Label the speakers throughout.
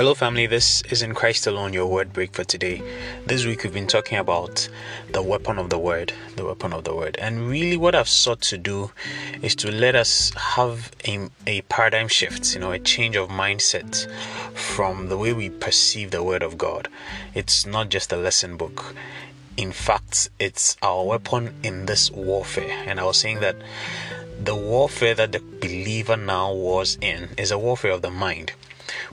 Speaker 1: Hello, family. This is in Christ alone, your word break for today. This week, we've been talking about the weapon of the word, the weapon of the word. And really, what I've sought to do is to let us have a, a paradigm shift, you know, a change of mindset from the way we perceive the word of God. It's not just a lesson book. In fact, it's our weapon in this warfare. And I was saying that the warfare that the believer now was in is a warfare of the mind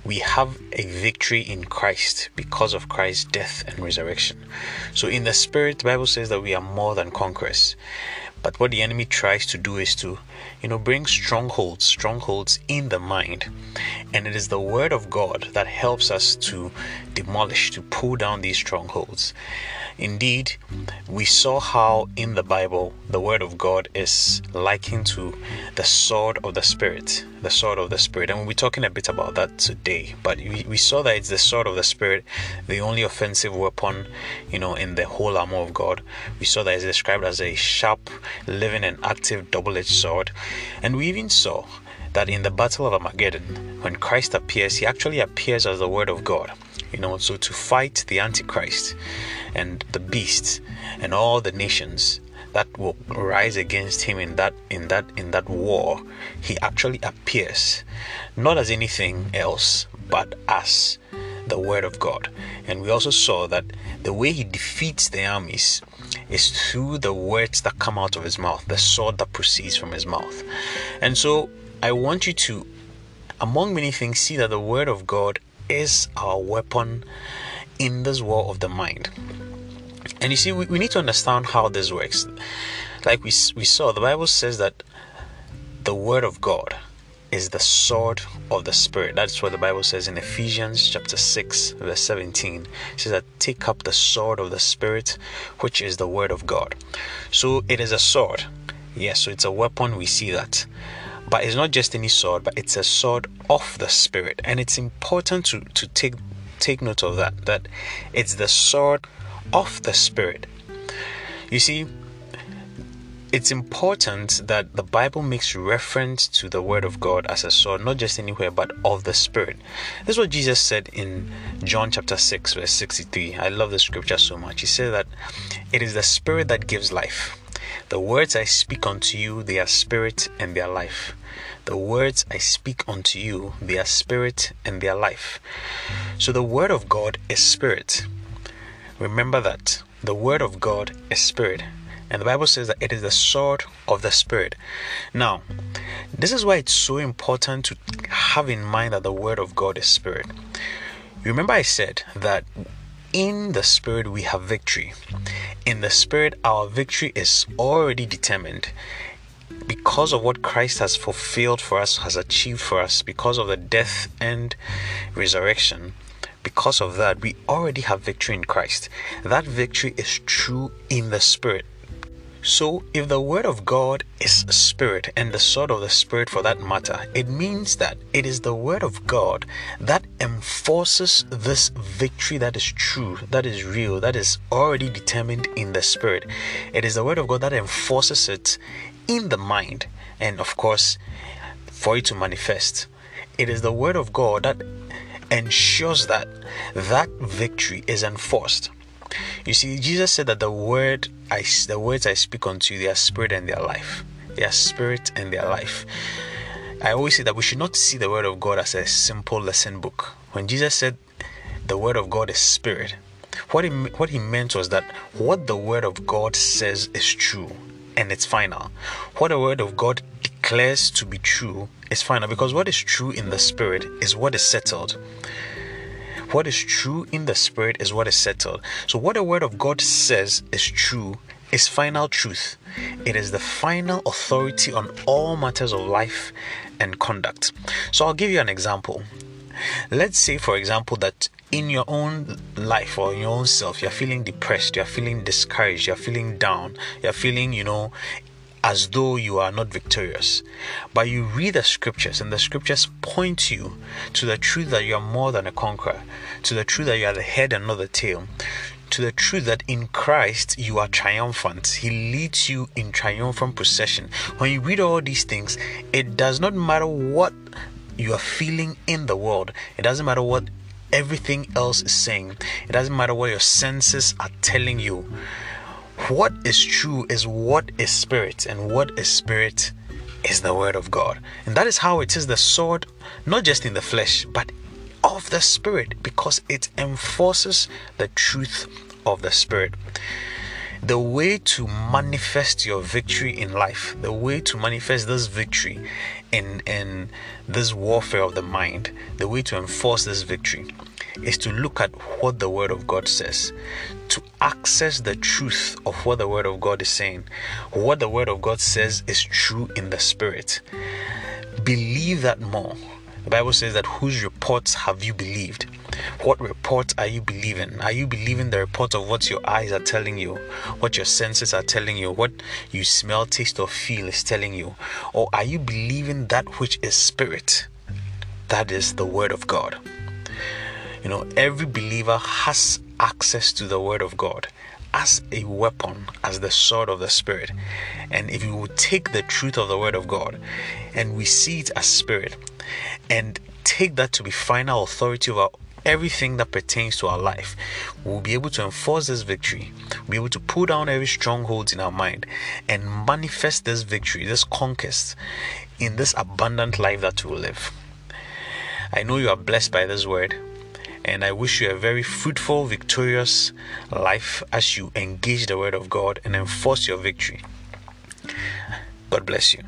Speaker 1: we have a victory in Christ because of Christ's death and resurrection. So in the spirit, the Bible says that we are more than conquerors. But what the enemy tries to do is to, you know, bring strongholds, strongholds in the mind. And it is the word of God that helps us to demolish, to pull down these strongholds. Indeed, we saw how in the Bible the Word of God is likened to the sword of the Spirit, the sword of the Spirit. And we'll be talking a bit about that today. But we, we saw that it's the sword of the Spirit, the only offensive weapon, you know, in the whole armor of God. We saw that it's described as a sharp, living, and active double edged sword. And we even saw that in the battle of Armageddon, when Christ appears, he actually appears as the Word of God you know so to fight the antichrist and the beast and all the nations that will rise against him in that in that in that war he actually appears not as anything else but as the word of god. And we also saw that the way he defeats the armies is through the words that come out of his mouth the sword that proceeds from his mouth. And so i want you to among many things see that the word of god is our weapon in this war of the mind. And you see, we, we need to understand how this works. Like we, we saw, the Bible says that the Word of God is the sword of the Spirit. That's what the Bible says in Ephesians chapter 6, verse 17. It says that take up the sword of the Spirit, which is the Word of God. So it is a sword. Yes, so it's a weapon. We see that. But it's not just any sword, but it's a sword of the spirit. And it's important to, to take take note of that. That it's the sword of the spirit. You see, it's important that the Bible makes reference to the Word of God as a sword, not just anywhere, but of the Spirit. This is what Jesus said in John chapter 6, verse 63. I love the scripture so much. He said that it is the Spirit that gives life. The words I speak unto you, they are spirit and they are life. The words I speak unto you, they are spirit and they are life. So the word of God is spirit. Remember that. The word of God is spirit. And the Bible says that it is the sword of the Spirit. Now, this is why it's so important to have in mind that the Word of God is Spirit. Remember, I said that in the Spirit we have victory. In the Spirit, our victory is already determined because of what Christ has fulfilled for us, has achieved for us, because of the death and resurrection. Because of that, we already have victory in Christ. That victory is true in the Spirit. So, if the Word of God is Spirit and the sword of the Spirit for that matter, it means that it is the Word of God that enforces this victory that is true, that is real, that is already determined in the Spirit. It is the Word of God that enforces it in the mind, and of course, for it to manifest. It is the Word of God that ensures that that victory is enforced. You see, Jesus said that the word I, the words I speak unto you, they are spirit and they are life. They are spirit and they are life. I always say that we should not see the word of God as a simple lesson book. When Jesus said the word of God is spirit, what he, what he meant was that what the word of God says is true and it's final. What the word of God declares to be true is final because what is true in the spirit is what is settled. What is true in the spirit is what is settled. So, what the word of God says is true is final truth. It is the final authority on all matters of life and conduct. So, I'll give you an example. Let's say, for example, that in your own life or in your own self, you're feeling depressed, you're feeling discouraged, you're feeling down, you're feeling, you know, as though you are not victorious. But you read the scriptures, and the scriptures point you to the truth that you are more than a conqueror, to the truth that you are the head and not the tail, to the truth that in Christ you are triumphant. He leads you in triumphant procession. When you read all these things, it does not matter what you are feeling in the world, it doesn't matter what everything else is saying. It doesn't matter what your senses are telling you. What is true is what is spirit, and what is spirit is the word of God. And that is how it is the sword, not just in the flesh, but of the spirit, because it enforces the truth of the spirit the way to manifest your victory in life, the way to manifest this victory in in this warfare of the mind, the way to enforce this victory is to look at what the word of God says, to access the truth of what the word of God is saying. What the word of God says is true in the spirit. Believe that more. The Bible says that whose reports have you believed? What report are you believing? Are you believing the report of what your eyes are telling you, what your senses are telling you, what you smell, taste, or feel is telling you? Or are you believing that which is spirit? That is the word of God. You know, every believer has access to the word of God as a weapon, as the sword of the Spirit. And if we will take the truth of the Word of God and we see it as Spirit and take that to be final authority over everything that pertains to our life, we'll be able to enforce this victory. We'll be able to pull down every stronghold in our mind and manifest this victory, this conquest in this abundant life that we will live. I know you are blessed by this word and I wish you a very fruitful, victorious life as you engage the Word of God and enforce your victory. God bless you.